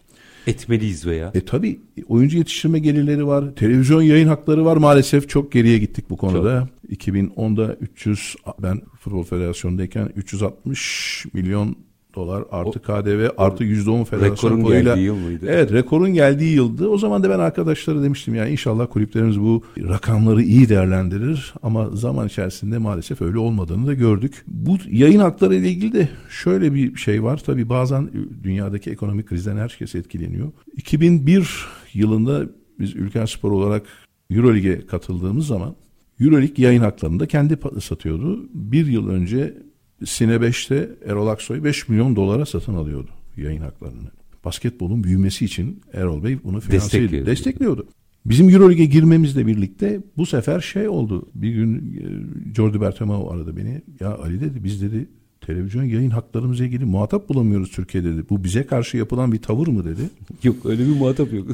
Etmeliyiz veya. E tabi oyuncu yetiştirme gelirleri var. Televizyon yayın hakları var maalesef. Çok geriye gittik bu konuda. Çok. 2010'da 300 ben Futbol Federasyonu'ndayken 360 milyon dolar artı o, KDV artı yüzde on federasyon rekorun payıyla. geldiği yıl mıydı? Evet rekorun geldiği yıldı. O zaman da ben arkadaşlara demiştim yani inşallah kulüplerimiz bu rakamları iyi değerlendirir ama zaman içerisinde maalesef öyle olmadığını da gördük. Bu yayın hakları ile ilgili de şöyle bir şey var. Tabii bazen dünyadaki ekonomik krizden herkes etkileniyor. 2001 yılında biz Ülker Spor olarak Eurolig'e katıldığımız zaman Euroleague yayın haklarını da kendi satıyordu. Bir yıl önce Sine 5'te Erol Aksoy 5 milyon dolara satın alıyordu yayın haklarını. Basketbolun büyümesi için Erol Bey bunu finanse destekliyordu. Bizim Euroleague'e girmemizle birlikte bu sefer şey oldu. Bir gün e, Jordi Bertomeu aradı beni. Ya Ali dedi biz dedi televizyon yayın haklarımızla ilgili muhatap bulamıyoruz Türkiye'de dedi. Bu bize karşı yapılan bir tavır mı dedi. Yok öyle bir muhatap yok.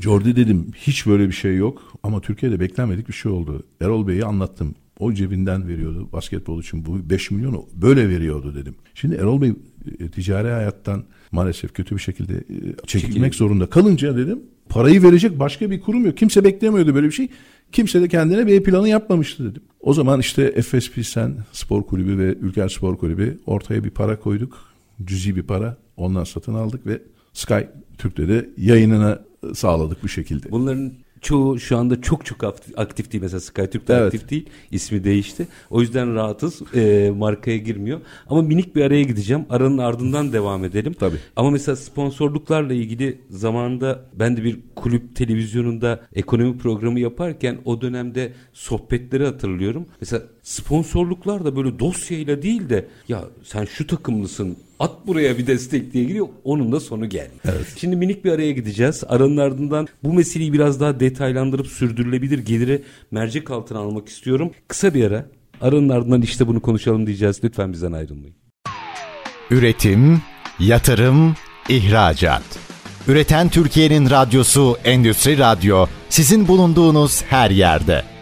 Jordi dedim hiç böyle bir şey yok ama Türkiye'de beklenmedik bir şey oldu. Erol Bey'i anlattım. O cebinden veriyordu basketbol için bu 5 milyonu böyle veriyordu dedim. Şimdi Erol Bey e, ticari hayattan maalesef kötü bir şekilde e, çekilmek Çekil. zorunda kalınca dedim parayı verecek başka bir kurum yok. Kimse beklemiyordu böyle bir şey. Kimse de kendine bir planı yapmamıştı dedim. O zaman işte FSP Sen Spor Kulübü ve Ülker Spor Kulübü ortaya bir para koyduk. Cüzi bir para. Ondan satın aldık ve Sky Türk'te de yayınına sağladık bu şekilde. Bunların çoğu şu anda çok çok aktif değil. Mesela SkyTürk'te evet. aktif değil. İsmi değişti. O yüzden rahatız. E, markaya girmiyor. Ama minik bir araya gideceğim. Aranın ardından devam edelim. Tabii. Ama mesela sponsorluklarla ilgili zamanında ben de bir kulüp televizyonunda ekonomi programı yaparken o dönemde sohbetleri hatırlıyorum. Mesela sponsorluklar da böyle dosyayla değil de ya sen şu takımlısın at buraya bir destek diye giriyor. Onun da sonu geldi. Evet. Şimdi minik bir araya gideceğiz. Aranın ardından bu meseleyi biraz daha detaylandırıp sürdürülebilir geliri mercek altına almak istiyorum. Kısa bir ara. Aranın ardından işte bunu konuşalım diyeceğiz. Lütfen bizden ayrılmayın. Üretim, yatırım, ihracat. Üreten Türkiye'nin radyosu Endüstri Radyo sizin bulunduğunuz her yerde.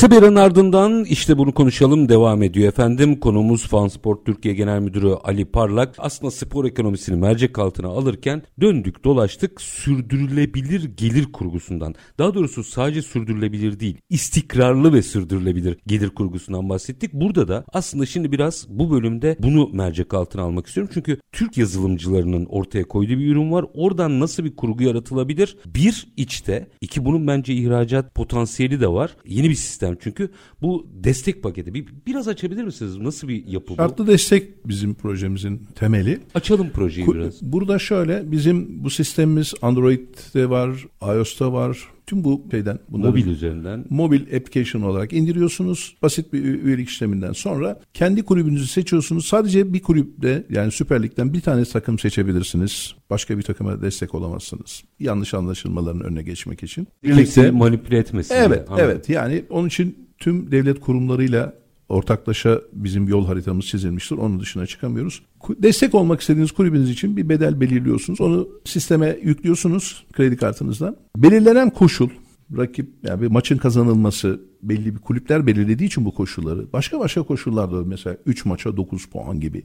Kısa bir aranın ardından işte bunu konuşalım devam ediyor efendim. Konumuz Fansport Türkiye Genel Müdürü Ali Parlak. Aslında spor ekonomisini mercek altına alırken döndük dolaştık sürdürülebilir gelir kurgusundan. Daha doğrusu sadece sürdürülebilir değil istikrarlı ve sürdürülebilir gelir kurgusundan bahsettik. Burada da aslında şimdi biraz bu bölümde bunu mercek altına almak istiyorum. Çünkü Türk yazılımcılarının ortaya koyduğu bir ürün var. Oradan nasıl bir kurgu yaratılabilir? Bir içte, iki bunun bence ihracat potansiyeli de var. Yeni bir sistem sistem çünkü bu destek paketi. Bir, biraz açabilir misiniz? Nasıl bir yapı bu? Şartlı destek bizim projemizin temeli. Açalım projeyi biraz. Burada şöyle bizim bu sistemimiz Android'de var, iOS'ta var, Tüm bu şeyden mobil üzerinden mobil application olarak indiriyorsunuz. Basit bir üyelik işleminden sonra kendi kulübünüzü seçiyorsunuz. Sadece bir kulüpte yani Süper Lig'den bir tane takım seçebilirsiniz. Başka bir takıma destek olamazsınız. Yanlış anlaşılmaların önüne geçmek için. Birlikte manipüle etmesin. Evet, evet. Yani onun için tüm devlet kurumlarıyla ortaklaşa bizim yol haritamız çizilmiştir. Onun dışına çıkamıyoruz. Destek olmak istediğiniz kulübünüz için bir bedel belirliyorsunuz. Onu sisteme yüklüyorsunuz kredi kartınızdan. Belirlenen koşul rakip yani bir maçın kazanılması belli bir kulüpler belirlediği için bu koşulları başka başka koşullar da mesela 3 maça 9 puan gibi.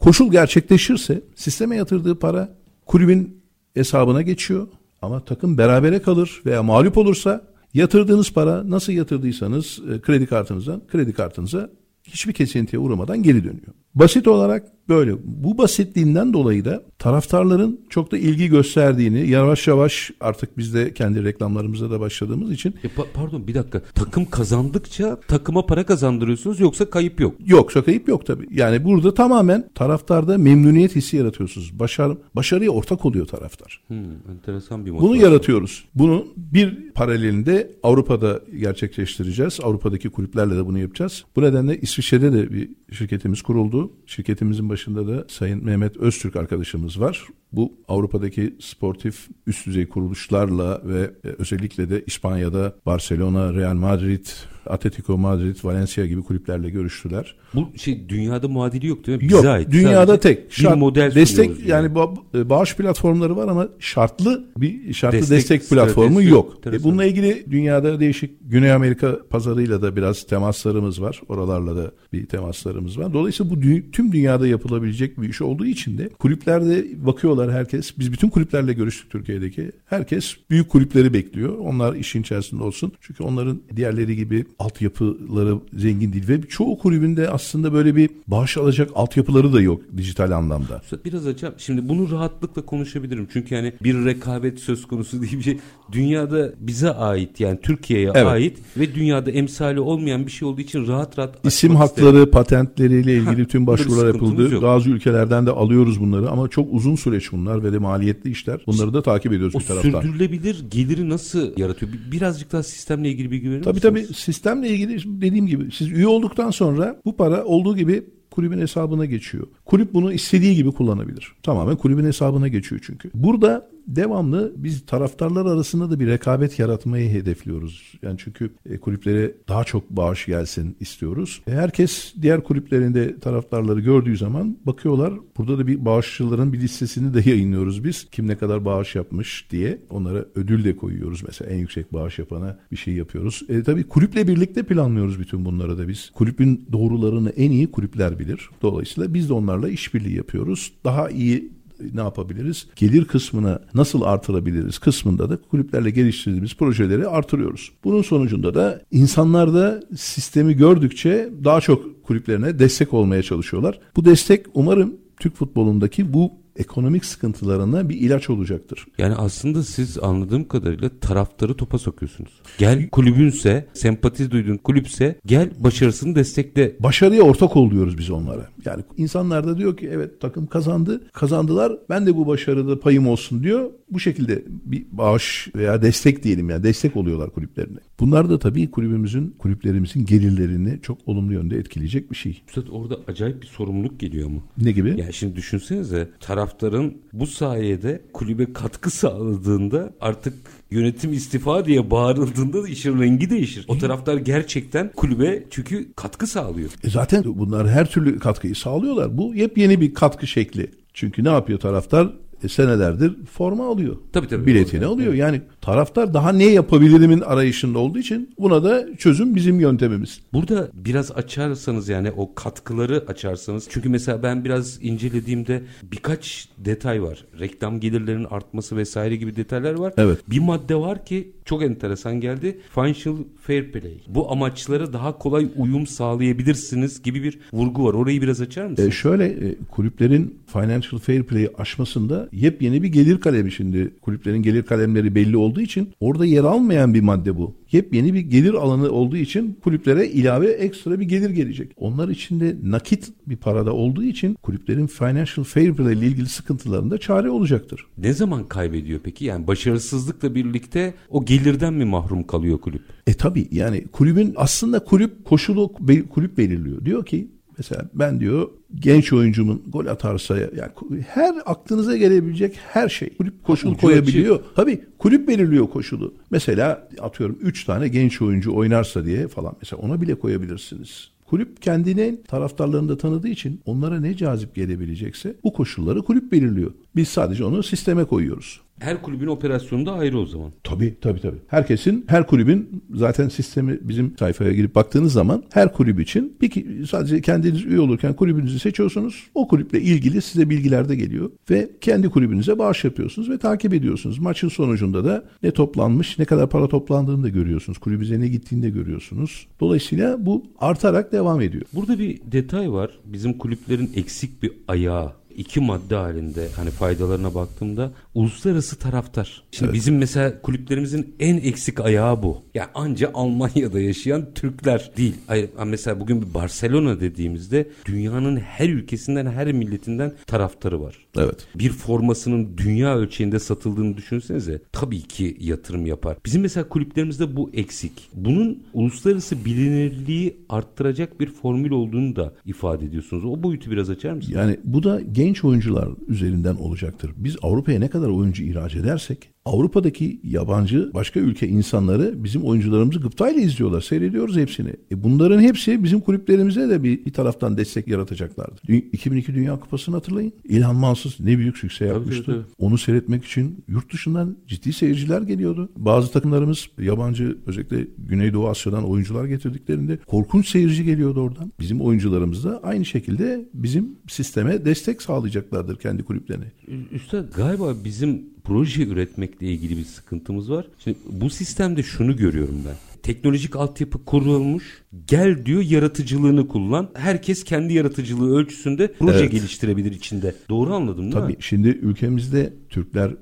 Koşul gerçekleşirse sisteme yatırdığı para kulübün hesabına geçiyor ama takım berabere kalır veya mağlup olursa Yatırdığınız para nasıl yatırdıysanız kredi kartınızdan kredi kartınıza hiçbir kesintiye uğramadan geri dönüyor. Basit olarak böyle. Bu basitliğinden dolayı da taraftarların çok da ilgi gösterdiğini yavaş yavaş artık biz de kendi reklamlarımıza da başladığımız için. E, pa- pardon bir dakika. Takım kazandıkça takıma para kazandırıyorsunuz yoksa kayıp yok. Yoksa kayıp yok tabii. Yani burada tamamen taraftarda memnuniyet hissi yaratıyorsunuz. Başar, başarıya ortak oluyor taraftar. Hmm, enteresan bir motivasyon. Bunu yaratıyoruz. Bunu bir paralelinde Avrupa'da gerçekleştireceğiz. Avrupa'daki kulüplerle de bunu yapacağız. Bu nedenle İsviçre'de de bir şirketimiz kuruldu. Şirketimizin başında da Sayın Mehmet Öztürk arkadaşımız var. Bu Avrupa'daki sportif üst düzey kuruluşlarla ve e, özellikle de İspanya'da Barcelona, Real Madrid, Atletico Madrid, Valencia gibi kulüplerle görüştüler. Bu şey dünyada muadili yok değil mi? Bize yok, ait. dünyada Sadece tek. Şart, bir model destek yani, yani e, bağış platformları var ama şartlı bir şartlı destek, destek platformu yok. E bununla ilgili dünyada değişik Güney Amerika pazarıyla da biraz temaslarımız var. Oralarla da bir temaslarımız var. Dolayısıyla bu tüm dünyada yapılabilecek bir iş olduğu için de kulüplerde bakıyorlar herkes. Biz bütün kulüplerle görüştük Türkiye'deki. Herkes büyük kulüpleri bekliyor. Onlar işin içerisinde olsun. Çünkü onların diğerleri gibi altyapıları zengin değil ve çoğu kulübünde aslında böyle bir bağış alacak altyapıları da yok dijital anlamda. Biraz açalım. Şimdi bunu rahatlıkla konuşabilirim. Çünkü yani bir rekabet söz konusu diye bir şey dünyada bize ait yani Türkiye'ye evet. ait ve dünyada emsali olmayan bir şey olduğu için rahat rahat isim hakları, isterim. patentleriyle ilgili tüm başvurular yapıldı. Yok. Bazı ülkelerden de alıyoruz bunları ama çok uzun süreç bunlar ve de maliyetli işler. Bunları da takip ediyoruz o bir taraftan. sürdürülebilir geliri nasıl yaratıyor? Birazcık daha sistemle ilgili bilgi verir tabii, misiniz? Tabii sistemle ilgili dediğim gibi siz üye olduktan sonra bu para olduğu gibi kulübün hesabına geçiyor. Kulüp bunu istediği gibi kullanabilir. Tamamen kulübün hesabına geçiyor çünkü. Burada devamlı biz taraftarlar arasında da bir rekabet yaratmayı hedefliyoruz. Yani çünkü e, kulüplere daha çok bağış gelsin istiyoruz. E, herkes diğer kulüplerinde taraftarları gördüğü zaman bakıyorlar. Burada da bir bağışçıların bir listesini de yayınlıyoruz biz. Kim ne kadar bağış yapmış diye onlara ödül de koyuyoruz. Mesela en yüksek bağış yapana bir şey yapıyoruz. E, tabii kulüple birlikte planlıyoruz bütün bunları da biz. Kulübün doğrularını en iyi kulüpler bilir. Dolayısıyla biz de onlarla işbirliği yapıyoruz. Daha iyi ne yapabiliriz? Gelir kısmına nasıl artırabiliriz kısmında da kulüplerle geliştirdiğimiz projeleri artırıyoruz. Bunun sonucunda da insanlar da sistemi gördükçe daha çok kulüplerine destek olmaya çalışıyorlar. Bu destek umarım Türk futbolundaki bu ekonomik sıkıntılarına bir ilaç olacaktır. Yani aslında siz anladığım kadarıyla taraftarı topa sokuyorsunuz. Gel kulübünse, sempati duyduğun kulüpse gel başarısını destekle. Başarıya ortak oluyoruz biz onlara. Yani insanlar da diyor ki evet takım kazandı, kazandılar. Ben de bu başarıda payım olsun diyor. Bu şekilde bir bağış veya destek diyelim yani destek oluyorlar kulüplerine. Bunlar da tabii kulübümüzün, kulüplerimizin gelirlerini çok olumlu yönde etkileyecek bir şey. Üstad orada acayip bir sorumluluk geliyor mu? Ne gibi? Yani şimdi düşünsenize taraf taraftarın bu sayede kulübe katkı sağladığında artık yönetim istifa diye bağırıldığında da işin rengi değişir. O taraftar gerçekten kulübe çünkü katkı sağlıyor. E zaten bunlar her türlü katkıyı sağlıyorlar. Bu yepyeni bir katkı şekli. Çünkü ne yapıyor taraftar? E, senelerdir forma alıyor. Tabii tabii. Biletini Doğru. alıyor. Yani taraftar daha ne yapabilirimin arayışında olduğu için buna da çözüm bizim yöntemimiz. Burada biraz açarsanız yani o katkıları açarsanız çünkü mesela ben biraz incelediğimde birkaç detay var. Reklam gelirlerinin artması vesaire gibi detaylar var. Evet. Bir madde var ki çok enteresan geldi. Financial Fair Play. Bu amaçlara daha kolay uyum sağlayabilirsiniz gibi bir vurgu var. Orayı biraz açar mısınız? E şöyle e, kulüplerin financial fair play'i aşmasında yepyeni bir gelir kalemi şimdi. Kulüplerin gelir kalemleri belli olduğu için orada yer almayan bir madde bu. Yepyeni bir gelir alanı olduğu için kulüplere ilave ekstra bir gelir gelecek. Onlar için de nakit bir parada olduğu için kulüplerin financial fair play ile ilgili sıkıntılarında çare olacaktır. Ne zaman kaybediyor peki? Yani başarısızlıkla birlikte o gelirden mi mahrum kalıyor kulüp? E tabi yani kulübün aslında kulüp koşulu kulüp belirliyor. Diyor ki mesela ben diyor genç oyuncumun gol atarsa yani her aklınıza gelebilecek her şey kulüp koşul Ucu koyabiliyor. Tabi kulüp belirliyor koşulu. Mesela atıyorum 3 tane genç oyuncu oynarsa diye falan mesela ona bile koyabilirsiniz. Kulüp kendini taraftarlarını da tanıdığı için onlara ne cazip gelebilecekse bu koşulları kulüp belirliyor. Biz sadece onu sisteme koyuyoruz. Her kulübün operasyonu da ayrı o zaman. Tabii tabii tabii. Herkesin, her kulübün zaten sistemi bizim sayfaya girip baktığınız zaman her kulüp için bir sadece kendiniz üye olurken kulübünüzü seçiyorsunuz. O kulüple ilgili size bilgiler de geliyor ve kendi kulübünüze bağış yapıyorsunuz ve takip ediyorsunuz. Maçın sonucunda da ne toplanmış, ne kadar para toplandığını da görüyorsunuz. Kulübüze ne gittiğini de görüyorsunuz. Dolayısıyla bu artarak devam ediyor. Burada bir detay var. Bizim kulüplerin eksik bir ayağı iki madde halinde hani faydalarına baktığımda uluslararası taraftar. Şimdi bizim mesela kulüplerimizin en eksik ayağı bu. Yani anca Almanya'da yaşayan Türkler değil. Hayır, mesela bugün bir Barcelona dediğimizde dünyanın her ülkesinden her milletinden taraftarı var. Evet. Bir formasının dünya ölçeğinde satıldığını düşünsenize tabii ki yatırım yapar. Bizim mesela kulüplerimizde bu eksik. Bunun uluslararası bilinirliği arttıracak bir formül olduğunu da ifade ediyorsunuz. O boyutu biraz açar mısınız? Yani bu da genç oyuncular üzerinden olacaktır. Biz Avrupa'ya ne kadar oyuncu ihraç edersek Avrupa'daki yabancı başka ülke insanları bizim oyuncularımızı gıptayla izliyorlar. Seyrediyoruz hepsini. E bunların hepsi bizim kulüplerimize de bir, bir taraftan destek yaratacaklardır. Dü- 2002 Dünya Kupası'nı hatırlayın. İlhan Mansız ne büyük sükse yapmıştı. tabii. Onu seyretmek için yurt dışından ciddi seyirciler geliyordu. Bazı takımlarımız yabancı özellikle Güneydoğu Asya'dan oyuncular getirdiklerinde korkunç seyirci geliyordu oradan. Bizim oyuncularımız da aynı şekilde bizim sisteme destek sağlayacaklardır kendi kulüplerine. Üstad galiba bizim proje üretmekle ilgili bir sıkıntımız var. Şimdi bu sistemde şunu görüyorum ben. Teknolojik altyapı kurulmuş. Gel diyor yaratıcılığını kullan. Herkes kendi yaratıcılığı ölçüsünde proje Evet. geliştirebilir içinde. Doğru anladım değil Tabii mi? şimdi ülkemizde Türkler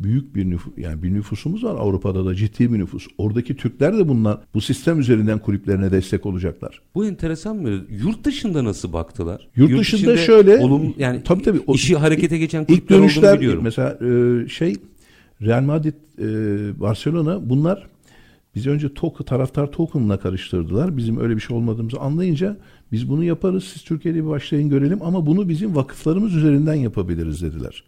büyük bir nüfus yani bir nüfusumuz var Avrupa'da da ciddi bir nüfus. Oradaki Türkler de bunlar bu sistem üzerinden kulüplerine destek olacaklar. Bu enteresan mı? Yurt dışında nasıl baktılar? Yurt dışında içinde şöyle olum, yani tabii tabii o- işi harekete geçen İlk kulüpler olduğunu dönüşler biliyorum. mesela e, şey Real Madrid, e, Barcelona bunlar bizi önce token, taraftar token'la karıştırdılar. Bizim öyle bir şey olmadığımızı anlayınca biz bunu yaparız. Siz Türkiye'de bir başlayın görelim ama bunu bizim vakıflarımız üzerinden yapabiliriz dediler.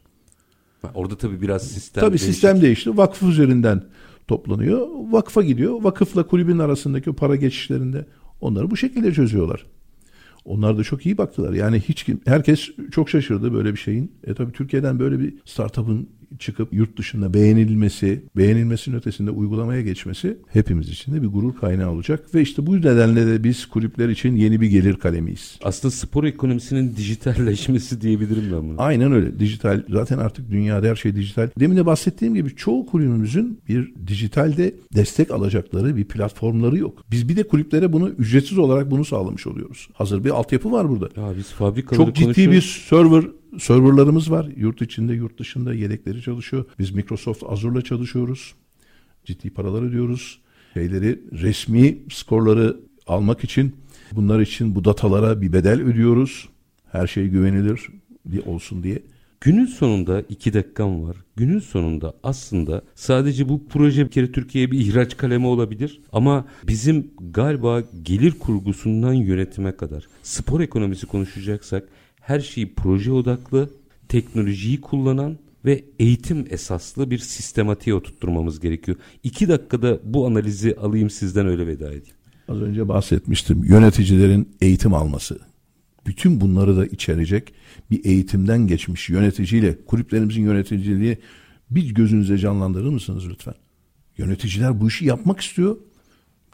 Orada tabii biraz sistem Tabii değişik. sistem değişti. Vakıf üzerinden toplanıyor. Vakfa gidiyor. Vakıfla kulübün arasındaki o para geçişlerinde onları bu şekilde çözüyorlar. Onlar da çok iyi baktılar. Yani hiç kim, herkes çok şaşırdı böyle bir şeyin. E tabii Türkiye'den böyle bir startup'ın çıkıp yurt dışında beğenilmesi, beğenilmesinin ötesinde uygulamaya geçmesi hepimiz için de bir gurur kaynağı olacak. Ve işte bu nedenle de biz kulüpler için yeni bir gelir kalemiyiz. Aslında spor ekonomisinin dijitalleşmesi diyebilirim ben bunu. Aynen öyle. Dijital zaten artık dünyada her şey dijital. Demin de bahsettiğim gibi çoğu kulübümüzün bir dijitalde destek alacakları bir platformları yok. Biz bir de kulüplere bunu ücretsiz olarak bunu sağlamış oluyoruz. Hazır bir altyapı var burada. Ya biz fabrikaları Çok ciddi konuşuyoruz. bir server serverlarımız var. Yurt içinde, yurt dışında yedekleri çalışıyor. Biz Microsoft Azure'la çalışıyoruz. Ciddi paralar ödüyoruz. Şeyleri resmi skorları almak için bunlar için bu datalara bir bedel ödüyoruz. Her şey güvenilir olsun diye. Günün sonunda iki dakikam var. Günün sonunda aslında sadece bu proje bir kere Türkiye'ye bir ihraç kalemi olabilir. Ama bizim galiba gelir kurgusundan yönetime kadar spor ekonomisi konuşacaksak her şey proje odaklı, teknolojiyi kullanan ve eğitim esaslı bir sistematiğe oturtturmamız gerekiyor. İki dakikada bu analizi alayım sizden öyle veda edeyim. Az önce bahsetmiştim. Yöneticilerin eğitim alması. Bütün bunları da içerecek bir eğitimden geçmiş yöneticiyle kulüplerimizin yöneticiliği bir gözünüze canlandırır mısınız lütfen? Yöneticiler bu işi yapmak istiyor.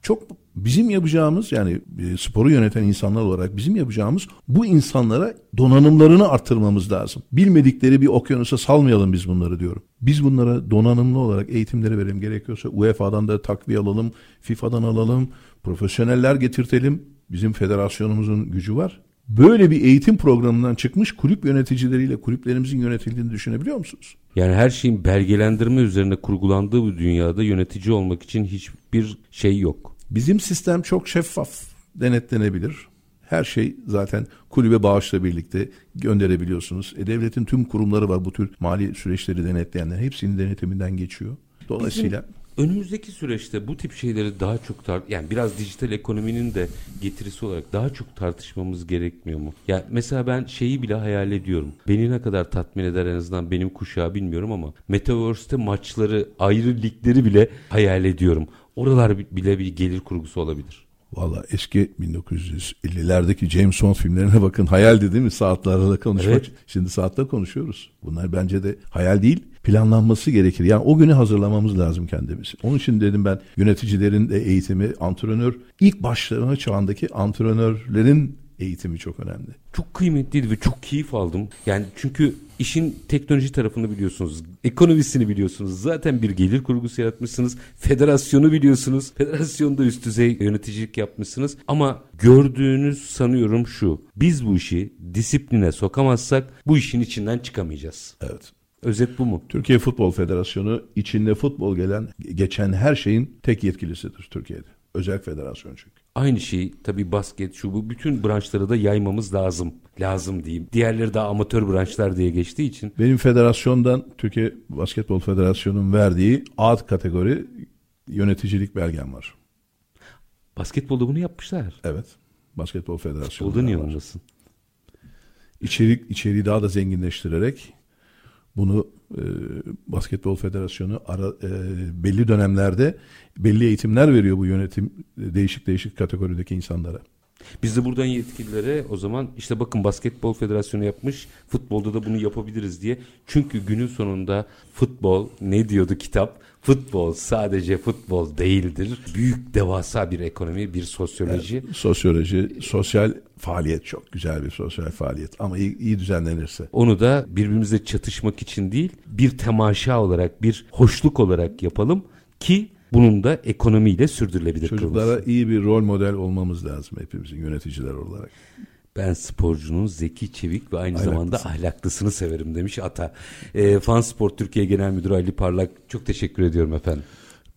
Çok bizim yapacağımız yani e, sporu yöneten insanlar olarak bizim yapacağımız bu insanlara donanımlarını arttırmamız lazım. Bilmedikleri bir okyanusa salmayalım biz bunları diyorum. Biz bunlara donanımlı olarak eğitimleri verelim. Gerekiyorsa UEFA'dan da takviye alalım, FIFA'dan alalım, profesyoneller getirtelim. Bizim federasyonumuzun gücü var. Böyle bir eğitim programından çıkmış kulüp yöneticileriyle kulüplerimizin yönetildiğini düşünebiliyor musunuz? Yani her şeyin belgelendirme üzerine kurgulandığı bu dünyada yönetici olmak için hiçbir şey yok. Bizim sistem çok şeffaf, denetlenebilir. Her şey zaten kulübe bağışla birlikte gönderebiliyorsunuz. E, devletin tüm kurumları var bu tür mali süreçleri denetleyenler. Hepsinin denetiminden geçiyor. Dolayısıyla Bizim önümüzdeki süreçte bu tip şeyleri daha çok tar yani biraz dijital ekonominin de getirisi olarak daha çok tartışmamız gerekmiyor mu? Ya yani mesela ben şeyi bile hayal ediyorum. Beni ne kadar tatmin eder en azından benim kuşağı bilmiyorum ama Metaverse'te maçları, ayrı ligleri bile hayal ediyorum. Oralar bile bir gelir kurgusu olabilir. Valla eski 1950'lerdeki James Bond filmlerine bakın hayaldi değil mi saatlerle konuşmak. Evet. Şimdi saatte konuşuyoruz. Bunlar bence de hayal değil planlanması gerekir. Yani o günü hazırlamamız lazım kendimizi. Onun için dedim ben yöneticilerin de eğitimi, antrenör ilk başlama çağındaki antrenörlerin eğitimi çok önemli. Çok kıymetliydi ve çok keyif aldım. Yani çünkü işin teknoloji tarafını biliyorsunuz. Ekonomisini biliyorsunuz. Zaten bir gelir kurgusu yaratmışsınız. Federasyonu biliyorsunuz. Federasyonda üst düzey yöneticilik yapmışsınız. Ama gördüğünüz sanıyorum şu. Biz bu işi disipline sokamazsak bu işin içinden çıkamayacağız. Evet. Özet bu mu? Türkiye Futbol Federasyonu içinde futbol gelen geçen her şeyin tek yetkilisidir Türkiye'de. Özel federasyon çünkü. Aynı şeyi tabii basket şu bu bütün branşları da yaymamız lazım. Lazım diyeyim. Diğerleri daha amatör branşlar diye geçtiği için. Benim federasyondan Türkiye Basketbol Federasyonu'nun verdiği A kategori yöneticilik belgem var. Basketbolda bunu yapmışlar. Evet. Basketbol Federasyonu. Futbolda niye olmasın? İçerik, içeriği daha da zenginleştirerek bunu e, Basketbol Federasyonu ara, e, belli dönemlerde belli eğitimler veriyor bu yönetim e, değişik değişik kategorideki insanlara. Biz de buradan yetkililere o zaman işte bakın basketbol federasyonu yapmış futbolda da bunu yapabiliriz diye. Çünkü günün sonunda futbol ne diyordu kitap? Futbol sadece futbol değildir. Büyük devasa bir ekonomi, bir sosyoloji. Yani, sosyoloji, sosyal faaliyet çok güzel bir sosyal faaliyet ama iyi, iyi düzenlenirse. Onu da birbirimizle çatışmak için değil bir temaşa olarak, bir hoşluk olarak yapalım ki bunun da ekonomiyle sürdürülebilir Çocuklara kılması. iyi bir rol model olmamız lazım hepimizin yöneticiler olarak. Ben sporcunun zeki, çevik ve aynı Ahlaklısı. zamanda ahlaklısını severim demiş Ata. E, Fan Sport Türkiye Genel Müdürü Ali Parlak çok teşekkür ediyorum efendim.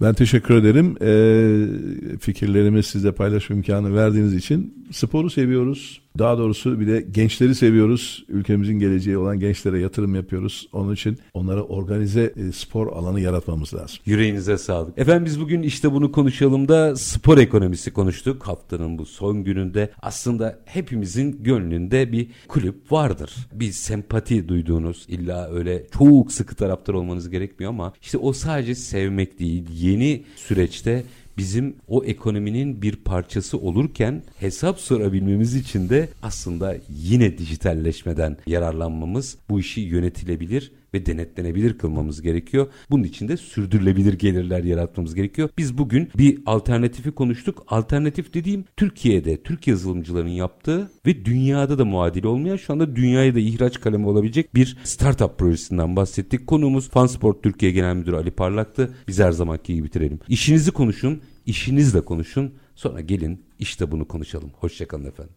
Ben teşekkür ederim. E, fikirlerimi sizle paylaşma imkanı verdiğiniz için sporu seviyoruz. Daha doğrusu bir de gençleri seviyoruz. Ülkemizin geleceği olan gençlere yatırım yapıyoruz. Onun için onlara organize e, spor alanı yaratmamız lazım. Yüreğinize sağlık. Efendim biz bugün işte bunu konuşalım da spor ekonomisi konuştuk. Haftanın bu son gününde aslında hepimizin gönlünde bir kulüp vardır. Bir sempati duyduğunuz illa öyle çok sıkı taraftar olmanız gerekmiyor ama işte o sadece sevmek değil. Yeni süreçte bizim o ekonominin bir parçası olurken hesap sorabilmemiz için de aslında yine dijitalleşmeden yararlanmamız bu işi yönetilebilir ve denetlenebilir kılmamız gerekiyor. Bunun için de sürdürülebilir gelirler yaratmamız gerekiyor. Biz bugün bir alternatifi konuştuk. Alternatif dediğim Türkiye'de Türk yazılımcıların yaptığı ve dünyada da muadili olmayan şu anda dünyaya da ihraç kalemi olabilecek bir startup projesinden bahsettik. Konuğumuz Fansport Türkiye Genel Müdürü Ali Parlak'tı. Biz her zamanki gibi bitirelim. İşinizi konuşun, işinizle konuşun. Sonra gelin işte bunu konuşalım. Hoşçakalın efendim.